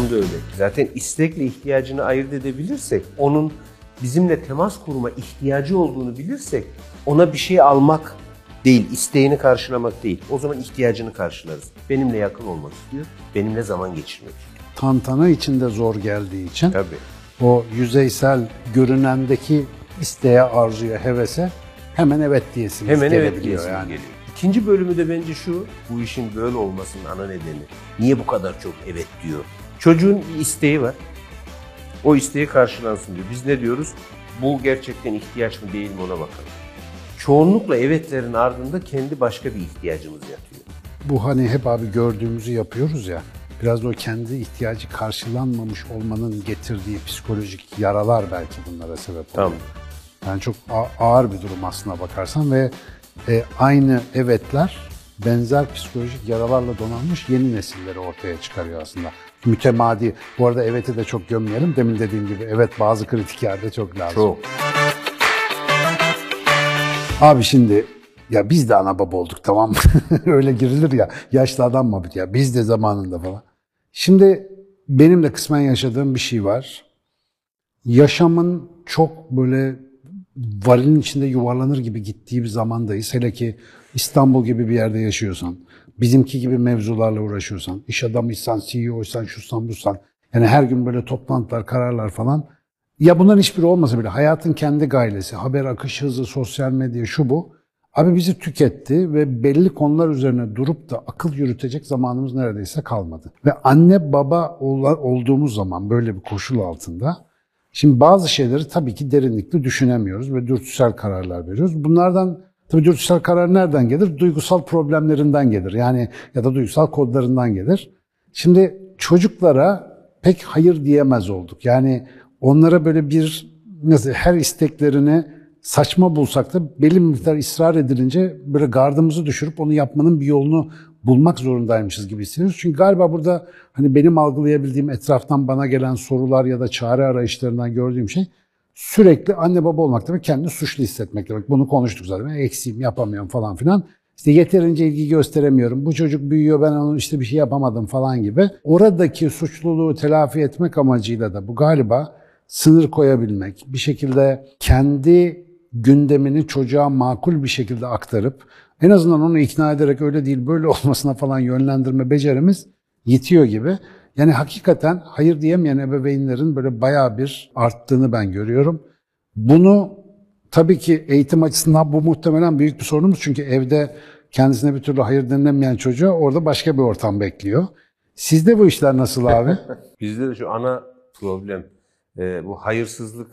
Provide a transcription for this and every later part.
Tam da öyle. Zaten istekle ihtiyacını ayırt edebilirsek, onun bizimle temas kurma ihtiyacı olduğunu bilirsek, ona bir şey almak değil, isteğini karşılamak değil. O zaman ihtiyacını karşılarız. Benimle yakın olmak istiyor, benimle zaman geçirmek istiyor. Tantana içinde zor geldiği için Tabii. o yüzeysel görünendeki isteğe, arzuya, hevese hemen evet diyesiniz Hemen evet diyesim yani. geliyor. İkinci bölümü de bence şu, bu işin böyle olmasının ana nedeni. Niye bu kadar çok evet diyor? Çocuğun bir isteği var. O isteği karşılansın diyor. Biz ne diyoruz? Bu gerçekten ihtiyaç mı değil mi ona bakalım. Çoğunlukla evetlerin ardında kendi başka bir ihtiyacımız yatıyor. Bu hani hep abi gördüğümüzü yapıyoruz ya. Biraz da o kendi ihtiyacı karşılanmamış olmanın getirdiği psikolojik yaralar belki bunlara sebep oluyor. Tamam. Yani çok ağır bir durum aslına bakarsan ve e, aynı evetler benzer psikolojik yaralarla donanmış yeni nesilleri ortaya çıkarıyor aslında. Mütemadi. Bu arada eveti de çok gömmeyelim. Demin dediğim gibi evet bazı kritik yerde çok lazım. Çok. Abi şimdi ya biz de ana baba olduk tamam mı? Öyle girilir ya. Yaşlı adam mı ya? Biz de zamanında falan. Şimdi benim de kısmen yaşadığım bir şey var. Yaşamın çok böyle varilin içinde yuvarlanır gibi gittiği bir zamandayız. Hele ki İstanbul gibi bir yerde yaşıyorsan, bizimki gibi mevzularla uğraşıyorsan, iş adamıysan, CEO'ysan, şusan busan, yani her gün böyle toplantılar, kararlar falan. Ya bunların hiçbiri olmasa bile hayatın kendi gailesi, haber akışı hızı, sosyal medya şu bu. Abi bizi tüketti ve belli konular üzerine durup da akıl yürütecek zamanımız neredeyse kalmadı. Ve anne baba ol- olduğumuz zaman böyle bir koşul altında Şimdi bazı şeyleri tabii ki derinlikli düşünemiyoruz ve dürtüsel kararlar veriyoruz. Bunlardan tabii dürtüsel karar nereden gelir? Duygusal problemlerinden gelir. Yani ya da duygusal kodlarından gelir. Şimdi çocuklara pek hayır diyemez olduk. Yani onlara böyle bir nasıl her isteklerini saçma bulsak da belli miktar ısrar edilince böyle gardımızı düşürüp onu yapmanın bir yolunu bulmak zorundaymışız gibi hissediyoruz. Çünkü galiba burada hani benim algılayabildiğim etraftan bana gelen sorular ya da çare arayışlarından gördüğüm şey sürekli anne baba olmak demek kendini suçlu hissetmek demek. Bunu konuştuk zaten. Eksiğim, yapamıyorum falan filan. İşte yeterince ilgi gösteremiyorum. Bu çocuk büyüyor ben onun işte bir şey yapamadım falan gibi. Oradaki suçluluğu telafi etmek amacıyla da bu galiba sınır koyabilmek, bir şekilde kendi gündemini çocuğa makul bir şekilde aktarıp en azından onu ikna ederek öyle değil böyle olmasına falan yönlendirme becerimiz yetiyor gibi. Yani hakikaten hayır diyemeyen ebeveynlerin böyle bayağı bir arttığını ben görüyorum. Bunu tabii ki eğitim açısından bu muhtemelen büyük bir sorunumuz. Çünkü evde kendisine bir türlü hayır denilemeyen çocuğa orada başka bir ortam bekliyor. Sizde bu işler nasıl abi? Bizde de şu ana problem e, bu hayırsızlık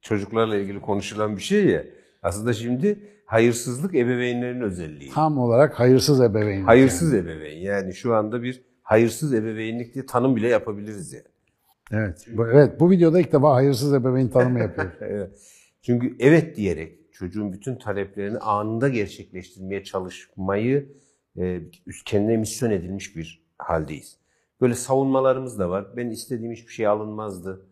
çocuklarla ilgili konuşulan bir şey ya. Aslında şimdi hayırsızlık ebeveynlerin özelliği. Tam olarak hayırsız ebeveyn. Hayırsız ebeveyn. Yani şu anda bir hayırsız ebeveynlik diye tanım bile yapabiliriz yani. Evet. Bu, evet. Bu videoda ilk defa hayırsız ebeveyn tanımı yapıyoruz. Evet. Çünkü evet diyerek çocuğun bütün taleplerini anında gerçekleştirmeye çalışmayı e, kendine misyon edilmiş bir haldeyiz. Böyle savunmalarımız da var. Ben istediğim hiçbir şey alınmazdı.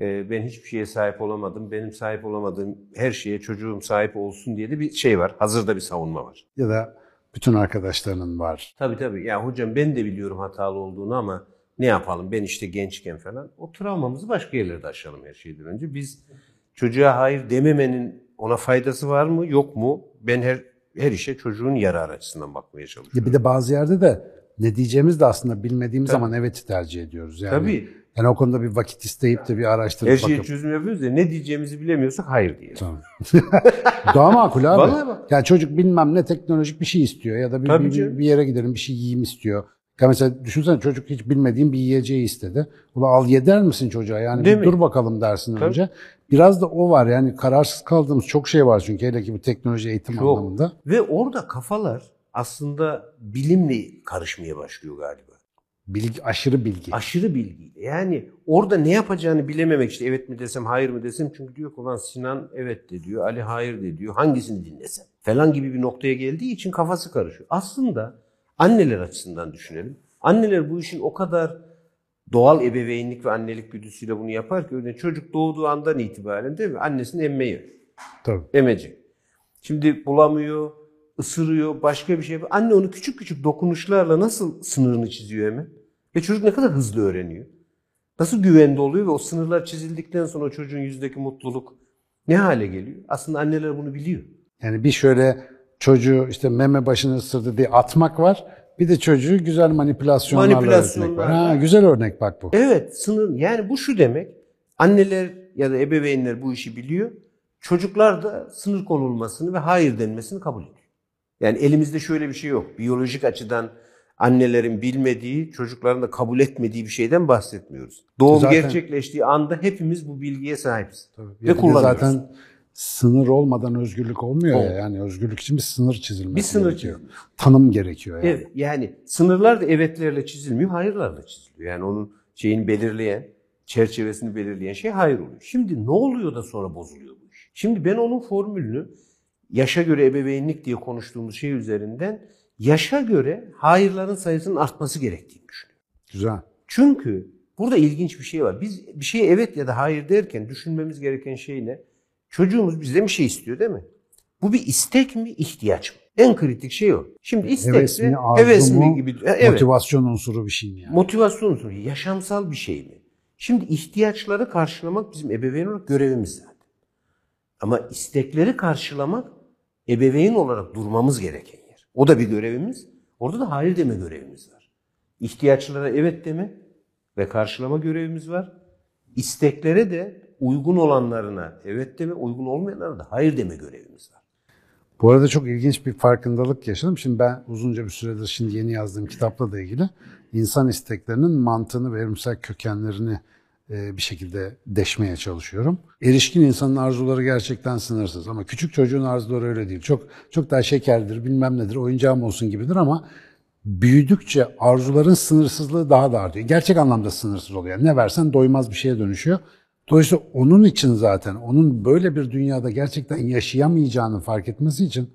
E, ben hiçbir şeye sahip olamadım. Benim sahip olamadığım her şeye çocuğum sahip olsun diye de bir şey var. Hazırda bir savunma var. ya da bütün arkadaşlarının var. Tabii tabii. Ya hocam ben de biliyorum hatalı olduğunu ama ne yapalım ben işte gençken falan. O travmamızı başka yerlerde aşalım her şeyden önce. Biz çocuğa hayır dememenin ona faydası var mı yok mu? Ben her her işe çocuğun yararı açısından bakmaya Ya çalışıyorum. bir de bazı yerde de ne diyeceğimiz de aslında bilmediğimiz zaman evet tercih ediyoruz. Yani, Tabii. Yani o konuda bir vakit isteyip de bir araştırıp Her şeye bakıp. çözüm yapıyoruz ya ne diyeceğimizi bilemiyorsak hayır diyelim. Tamam. Daha makul abi. Vallahi bak. Yani çocuk bilmem ne teknolojik bir şey istiyor ya da bir, Tabii bir, canım. bir yere gidelim bir şey yiyeyim istiyor. Ya mesela düşünsene çocuk hiç bilmediğin bir yiyeceği istedi. Ula al ye der misin çocuğa? Yani Değil bir mi? dur bakalım dersin Tabii. önce. Biraz da o var yani kararsız kaldığımız çok şey var çünkü hele ki bu teknoloji eğitim Çok. anlamında. Ve orada kafalar aslında bilimle karışmaya başlıyor galiba. Bilgi, aşırı bilgi. Aşırı bilgiyle. Yani orada ne yapacağını bilememek işte evet mi desem hayır mı desem çünkü diyor ki ulan Sinan evet de diyor Ali hayır de diyor hangisini dinlesem falan gibi bir noktaya geldiği için kafası karışıyor. Aslında anneler açısından düşünelim. Anneler bu işin o kadar doğal ebeveynlik ve annelik güdüsüyle bunu yapar ki örneğin çocuk doğduğu andan itibaren değil mi annesinin emmeyi Tabii. emecek. Şimdi bulamıyor, ısırıyor, başka bir şey yapıyor. Anne onu küçük küçük dokunuşlarla nasıl sınırını çiziyor hemen? Ve çocuk ne kadar hızlı öğreniyor. Nasıl güvende oluyor ve o sınırlar çizildikten sonra o çocuğun yüzdeki mutluluk ne hale geliyor? Aslında anneler bunu biliyor. Yani bir şöyle çocuğu işte meme başını ısırdı diye atmak var. Bir de çocuğu güzel manipülasyonlarla Manipülasyonlarla. öğretmek var. Ha, güzel örnek bak bu. Evet sınır yani bu şu demek anneler ya da ebeveynler bu işi biliyor. Çocuklar da sınır konulmasını ve hayır denmesini kabul ediyor. Yani elimizde şöyle bir şey yok. Biyolojik açıdan annelerin bilmediği, çocukların da kabul etmediği bir şeyden bahsetmiyoruz. Doğum Zaten- gerçekleştiği anda hepimiz bu bilgiye sahibiz. Bir Ve kullanıyoruz. zaten sınır olmadan özgürlük olmuyor ya. Olmuyor. Yani özgürlük için bir sınır çizilmesi Bir sınır gerekiyor. çizilmesi. Tanım gerekiyor yani. Evet yani sınırlar da evetlerle çizilmiyor, hayırlarla çiziliyor. Yani onun şeyini belirleyen, çerçevesini belirleyen şey hayır oluyor. Şimdi ne oluyor da sonra bozuluyor bu iş? Şimdi ben onun formülünü yaşa göre ebeveynlik diye konuştuğumuz şey üzerinden yaşa göre hayırların sayısının artması gerektiğini düşünüyorum. Güzel. Çünkü burada ilginç bir şey var. Biz bir şeye evet ya da hayır derken düşünmemiz gereken şey ne? Çocuğumuz bizden bir şey istiyor değil mi? Bu bir istek mi, ihtiyaç mı? En kritik şey o. Şimdi istek Heves mi, mi, arzu heves mi mu, gibi. E, Evet. Motivasyon unsuru bir şey mi yani? Motivasyon unsuru, yaşamsal bir şey mi? Şimdi ihtiyaçları karşılamak bizim ebeveyn olarak görevimiz zaten. Ama istekleri karşılamak ebeveyn olarak durmamız gereken yer. O da bir görevimiz. Orada da hayır deme görevimiz var. İhtiyaçlara evet deme ve karşılama görevimiz var. İsteklere de uygun olanlarına evet deme, uygun olmayanlara da hayır deme görevimiz var. Bu arada çok ilginç bir farkındalık yaşadım. Şimdi ben uzunca bir süredir şimdi yeni yazdığım kitapla da ilgili insan isteklerinin mantığını ve evrimsel kökenlerini bir şekilde deşmeye çalışıyorum. Erişkin insanın arzuları gerçekten sınırsız ama küçük çocuğun arzuları öyle değil. Çok çok daha şekerdir, bilmem nedir, oyuncağım olsun gibidir ama büyüdükçe arzuların sınırsızlığı daha da artıyor. Gerçek anlamda sınırsız oluyor. Ne versen doymaz bir şeye dönüşüyor. Dolayısıyla onun için zaten, onun böyle bir dünyada gerçekten yaşayamayacağını fark etmesi için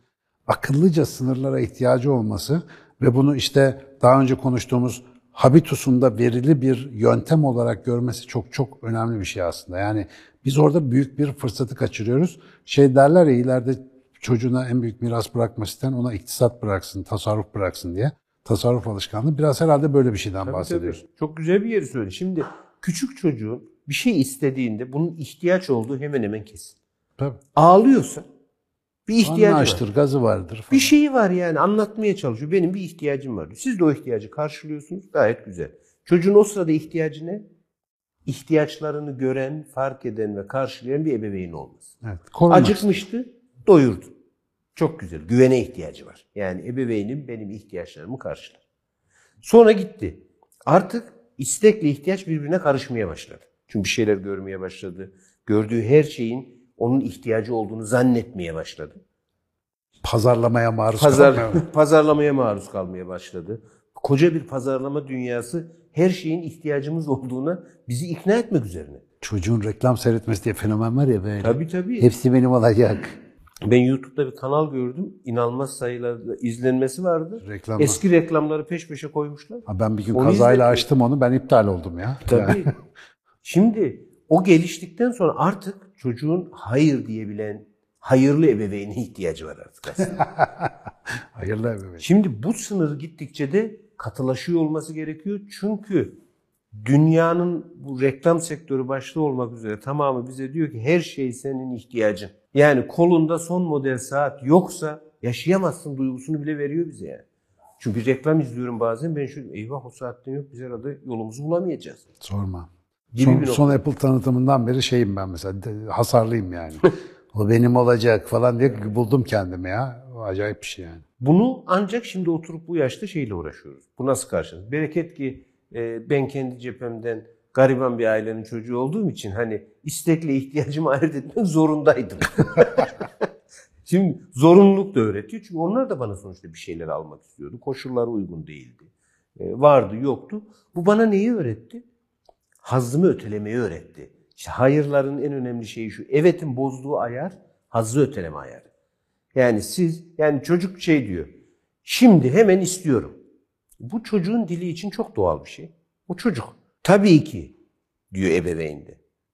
akıllıca sınırlara ihtiyacı olması ve bunu işte daha önce konuştuğumuz habitusunda verili bir yöntem olarak görmesi çok çok önemli bir şey aslında. Yani biz orada büyük bir fırsatı kaçırıyoruz. Şey derler ya ileride çocuğuna en büyük miras bırakmak isteyen ona iktisat bıraksın, tasarruf bıraksın diye. Tasarruf alışkanlığı biraz herhalde böyle bir şeyden Tabii, bahsediyoruz. tabii. Çok güzel bir yeri söyledi. Şimdi küçük çocuğun bir şey istediğinde bunun ihtiyaç olduğu hemen hemen kesin. Tabii. Ağlıyorsa bir ihtiyacı Karnı var. gazı vardır falan. Bir şeyi var yani anlatmaya çalışıyor. Benim bir ihtiyacım var. Siz de o ihtiyacı karşılıyorsunuz. Gayet güzel. Çocuğun o sırada ihtiyacı ne? İhtiyaçlarını gören, fark eden ve karşılayan bir ebeveyn olması. Evet, korumak Acıkmıştı, doyurdu. Çok güzel. Güvene ihtiyacı var. Yani ebeveynim benim ihtiyaçlarımı karşılar. Sonra gitti. Artık istekle ihtiyaç birbirine karışmaya başladı. Çünkü bir şeyler görmeye başladı. Gördüğü her şeyin onun ihtiyacı olduğunu zannetmeye başladı. pazarlamaya maruz Pazar, kalmıyor. pazarlamaya maruz kalmaya başladı. Koca bir pazarlama dünyası her şeyin ihtiyacımız olduğuna bizi ikna etmek üzerine. Çocuğun reklam seyretmesi diye fenomen var ya böyle. Tabii tabii. Hepsi benim olacak. Ben YouTube'da bir kanal gördüm. İnanılmaz sayılarda izlenmesi vardı. Reklam. Eski reklamları peş peşe koymuşlar. Ha, ben bir gün Onu kazayla izledim. açtım onu ben iptal oldum ya. Tabii. Şimdi o geliştikten sonra artık çocuğun hayır diyebilen hayırlı ebeveyne ihtiyacı var artık aslında. Hayırlı ebeveyn. Şimdi bu sınır gittikçe de katılaşıyor olması gerekiyor. Çünkü dünyanın bu reklam sektörü başta olmak üzere tamamı bize diyor ki her şey senin ihtiyacın. Yani kolunda son model saat yoksa yaşayamazsın duygusunu bile veriyor bize yani. Çünkü bir reklam izliyorum bazen ben şu eyvah o saatten yok biz herhalde yolumuzu bulamayacağız. Sorma. Gibi Son, bir nokta. son Apple tanıtımından beri şeyim ben mesela hasarlıyım yani. o benim olacak falan diye buldum kendimi ya. O acayip bir şey yani. Bunu ancak şimdi oturup bu yaşta şeyle uğraşıyoruz. Bu nasıl karşılanır? Bereket ki e, ben kendi cephemden gariban bir ailenin çocuğu olduğum için hani istekle ihtiyacımı ayırt etmek zorundaydım. Şimdi zorunluluk da öğretiyor. Çünkü onlar da bana sonuçta bir şeyler almak istiyordu. Koşullar uygun değildi. E, vardı yoktu. Bu bana neyi öğretti? Hazzımı ötelemeyi öğretti. İşte hayırların en önemli şeyi şu. Evetin bozduğu ayar hazzı öteleme ayarı. Yani siz, yani çocuk şey diyor. Şimdi hemen istiyorum. Bu çocuğun dili için çok doğal bir şey. O çocuk. Tabii ki diyor ebeveyn.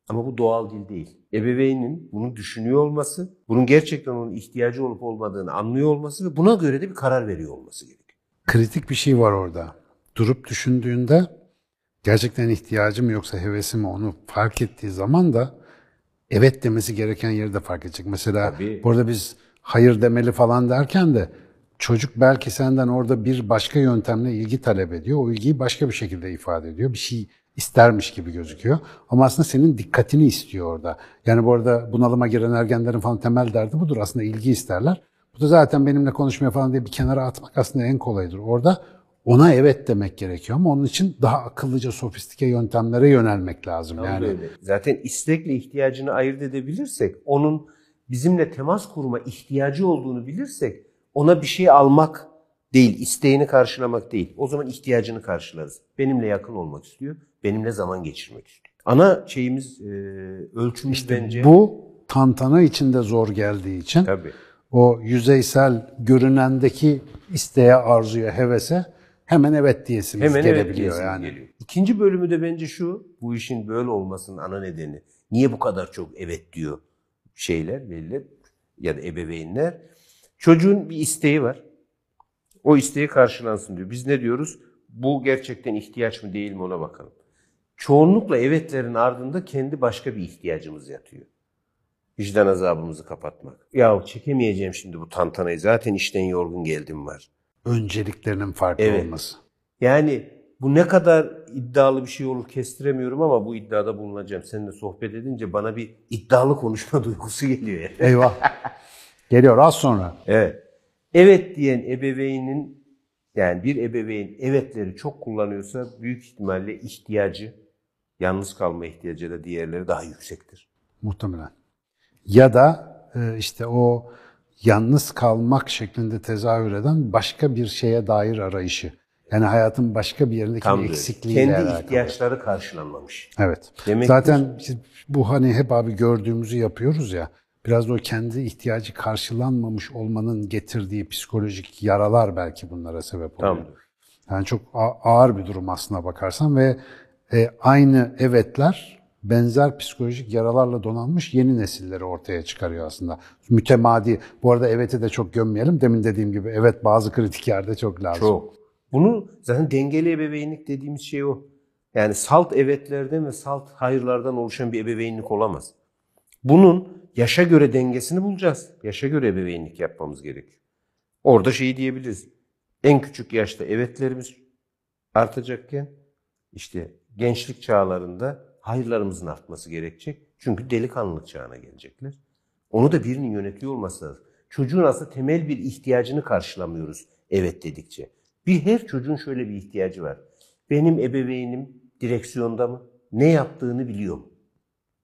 Ama bu doğal dil değil. Ebeveynin bunu düşünüyor olması, bunun gerçekten onun ihtiyacı olup olmadığını anlıyor olması ve buna göre de bir karar veriyor olması gerekiyor. Kritik bir şey var orada. Durup düşündüğünde gerçekten ihtiyacı mı yoksa hevesi mi onu fark ettiği zaman da evet demesi gereken yeri de fark edecek. Mesela Tabii. burada biz hayır demeli falan derken de çocuk belki senden orada bir başka yöntemle ilgi talep ediyor. O ilgiyi başka bir şekilde ifade ediyor. Bir şey istermiş gibi gözüküyor. Ama aslında senin dikkatini istiyor orada. Yani bu arada bunalıma giren ergenlerin falan temel derdi budur. Aslında ilgi isterler. Bu da zaten benimle konuşmaya falan diye bir kenara atmak aslında en kolayıdır. Orada ona evet demek gerekiyor ama onun için daha akıllıca, sofistike yöntemlere yönelmek lazım. yani Öyle. Zaten istekle ihtiyacını ayırt edebilirsek, onun bizimle temas kurma ihtiyacı olduğunu bilirsek, ona bir şey almak değil, isteğini karşılamak değil. O zaman ihtiyacını karşılarız. Benimle yakın olmak istiyor, benimle zaman geçirmek istiyor. Ana şeyimiz, e, ölçümüz bence... bu tantana içinde zor geldiği için Tabii. o yüzeysel görünendeki isteğe, arzuya, hevese hemen evet diyesimiz Hemen evet gelebiliyor diyesiniz yani. geliyor. İkinci bölümü de bence şu, bu işin böyle olmasının ana nedeni. Niye bu kadar çok evet diyor şeyler, veliler ya da ebeveynler? Çocuğun bir isteği var. O isteği karşılansın diyor. Biz ne diyoruz? Bu gerçekten ihtiyaç mı değil mi ona bakalım. Çoğunlukla evetlerin ardında kendi başka bir ihtiyacımız yatıyor. Vicdan azabımızı kapatmak. Ya çekemeyeceğim şimdi bu tantanayı. Zaten işten yorgun geldim var. Önceliklerinin farklı Evet. olması. Yani bu ne kadar iddialı bir şey olur kestiremiyorum ama bu iddiada bulunacağım. Seninle sohbet edince bana bir iddialı konuşma duygusu geliyor. Yani. Eyvah. Geliyor az sonra. Evet. Evet diyen ebeveynin yani bir ebeveyn evetleri çok kullanıyorsa büyük ihtimalle ihtiyacı, yalnız kalma ihtiyacı da diğerleri daha yüksektir. Muhtemelen. Ya da e, işte o yalnız kalmak şeklinde tezahür eden başka bir şeye dair arayışı. Yani hayatın başka bir yerindeki Tam eksikliğiyle Kendi alakalı. ihtiyaçları karşılanmamış. Evet. Demek Zaten biz bu hani hep abi gördüğümüzü yapıyoruz ya. Biraz da o kendi ihtiyacı karşılanmamış olmanın getirdiği psikolojik yaralar belki bunlara sebep oluyor. Tam. Yani çok ağır bir durum aslına bakarsan ve e, aynı evetler benzer psikolojik yaralarla donanmış yeni nesilleri ortaya çıkarıyor aslında. Mütemadi. Bu arada eveti de çok gömmeyelim. Demin dediğim gibi evet bazı kritik yerde çok lazım. Çok. Bunu zaten dengeli ebeveynlik dediğimiz şey o. Yani salt evetlerden ve salt hayırlardan oluşan bir ebeveynlik olamaz. Bunun yaşa göre dengesini bulacağız. Yaşa göre ebeveynlik yapmamız gerekiyor. Orada şeyi diyebiliriz. En küçük yaşta evetlerimiz artacakken işte gençlik çağlarında hayırlarımızın artması gerekecek. Çünkü delikanlılık çağına gelecekler. Onu da birinin yönetiyor olması lazım. Çocuğun aslında temel bir ihtiyacını karşılamıyoruz evet dedikçe. Bir her çocuğun şöyle bir ihtiyacı var. Benim ebeveynim direksiyonda mı? Ne yaptığını biliyor mu?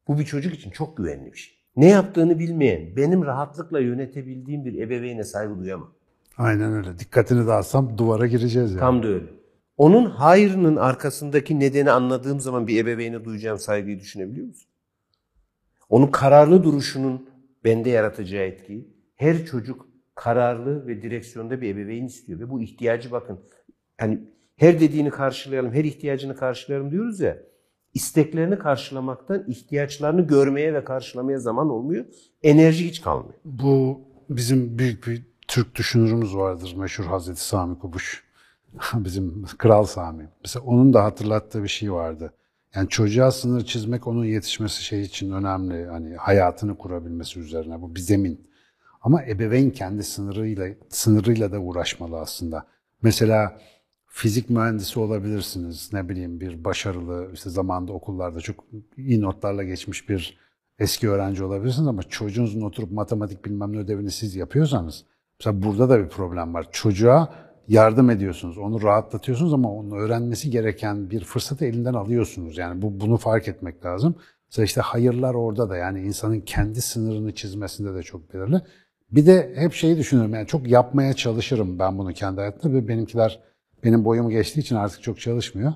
Bu bir çocuk için çok güvenli bir şey. Ne yaptığını bilmeyen, benim rahatlıkla yönetebildiğim bir ebeveyne saygı duyamam. Aynen öyle. Dikkatini dağıtsam duvara gireceğiz yani. Tam da öyle. Onun hayrının arkasındaki nedeni anladığım zaman bir ebeveyne duyacağım saygıyı düşünebiliyor musun? Onun kararlı duruşunun bende yaratacağı etkiyi. Her çocuk kararlı ve direksiyonda bir ebeveyn istiyor. Ve bu ihtiyacı bakın. Hani her dediğini karşılayalım, her ihtiyacını karşılayalım diyoruz ya. isteklerini karşılamaktan ihtiyaçlarını görmeye ve karşılamaya zaman olmuyor. Enerji hiç kalmıyor. Bu bizim büyük bir Türk düşünürümüz vardır meşhur Hazreti Sami Kubuş. bizim Kral Sami. Mesela onun da hatırlattığı bir şey vardı. Yani çocuğa sınır çizmek onun yetişmesi şey için önemli. Hani hayatını kurabilmesi üzerine bu bir zemin. Ama ebeveyn kendi sınırıyla sınırıyla da uğraşmalı aslında. Mesela fizik mühendisi olabilirsiniz. Ne bileyim bir başarılı işte zamanında okullarda çok iyi notlarla geçmiş bir eski öğrenci olabilirsiniz ama çocuğunuzun oturup matematik bilmem ne ödevini siz yapıyorsanız mesela burada da bir problem var. Çocuğa yardım ediyorsunuz, onu rahatlatıyorsunuz ama onun öğrenmesi gereken bir fırsatı elinden alıyorsunuz. Yani bu bunu fark etmek lazım. Mesela işte hayırlar orada da yani insanın kendi sınırını çizmesinde de çok belirli. Bir de hep şeyi düşünüyorum yani çok yapmaya çalışırım ben bunu kendi hayatımda ve benimkiler benim boyumu geçtiği için artık çok çalışmıyor.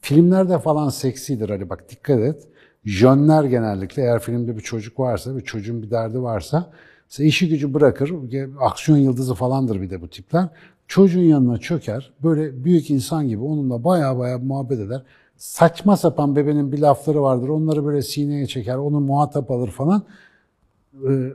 Filmlerde falan seksidir hani bak dikkat et. Jönler genellikle eğer filmde bir çocuk varsa, bir çocuğun bir derdi varsa işi gücü bırakır, aksiyon yıldızı falandır bir de bu tipler. Çocuğun yanına çöker, böyle büyük insan gibi onunla baya baya muhabbet eder. Saçma sapan bebenin bir lafları vardır, onları böyle sineye çeker, onu muhatap alır falan.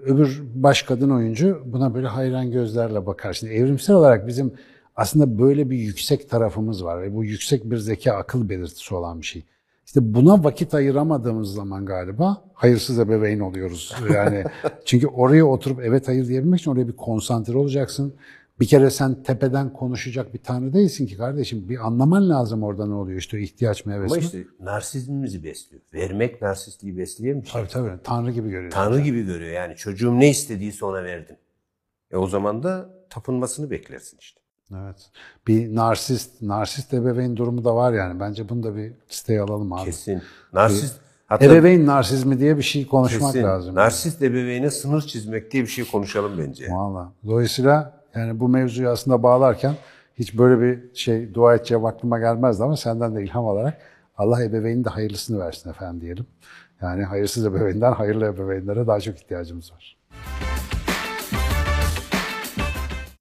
Öbür baş kadın oyuncu buna böyle hayran gözlerle bakar. Şimdi evrimsel olarak bizim aslında böyle bir yüksek tarafımız var ve bu yüksek bir zeka akıl belirtisi olan bir şey. İşte buna vakit ayıramadığımız zaman galiba hayırsız ebeveyn oluyoruz. Yani çünkü oraya oturup evet hayır diyebilmek için oraya bir konsantre olacaksın. Bir kere sen tepeden konuşacak bir tanrı değilsin ki kardeşim. Bir anlaman lazım orada ne oluyor işte ihtiyaç mı evet Ama işte narsizmimizi besliyor. Vermek narsistliği besleyen bir şey. Tabii tabii tanrı gibi görüyor. Tanrı gibi görüyor yani. Çocuğum ne istediyse ona verdim. E o zaman da tapınmasını beklersin işte. Evet. Bir narsist, narsist ebeveyn durumu da var yani. Bence bunu da bir listeye alalım abi. Kesin. Narsist hatta Ebeveyn narsizmi diye bir şey konuşmak kesin. lazım. Narsist ebeveyne sınır çizmek diye bir şey konuşalım bence. Valla. Dolayısıyla yani bu mevzuyu aslında bağlarken hiç böyle bir şey dua edeceğim aklıma gelmezdi ama senden de ilham alarak Allah ebeveynin de hayırlısını versin efendim diyelim. Yani hayırsız ebeveynden hayırlı ebeveynlere daha çok ihtiyacımız var.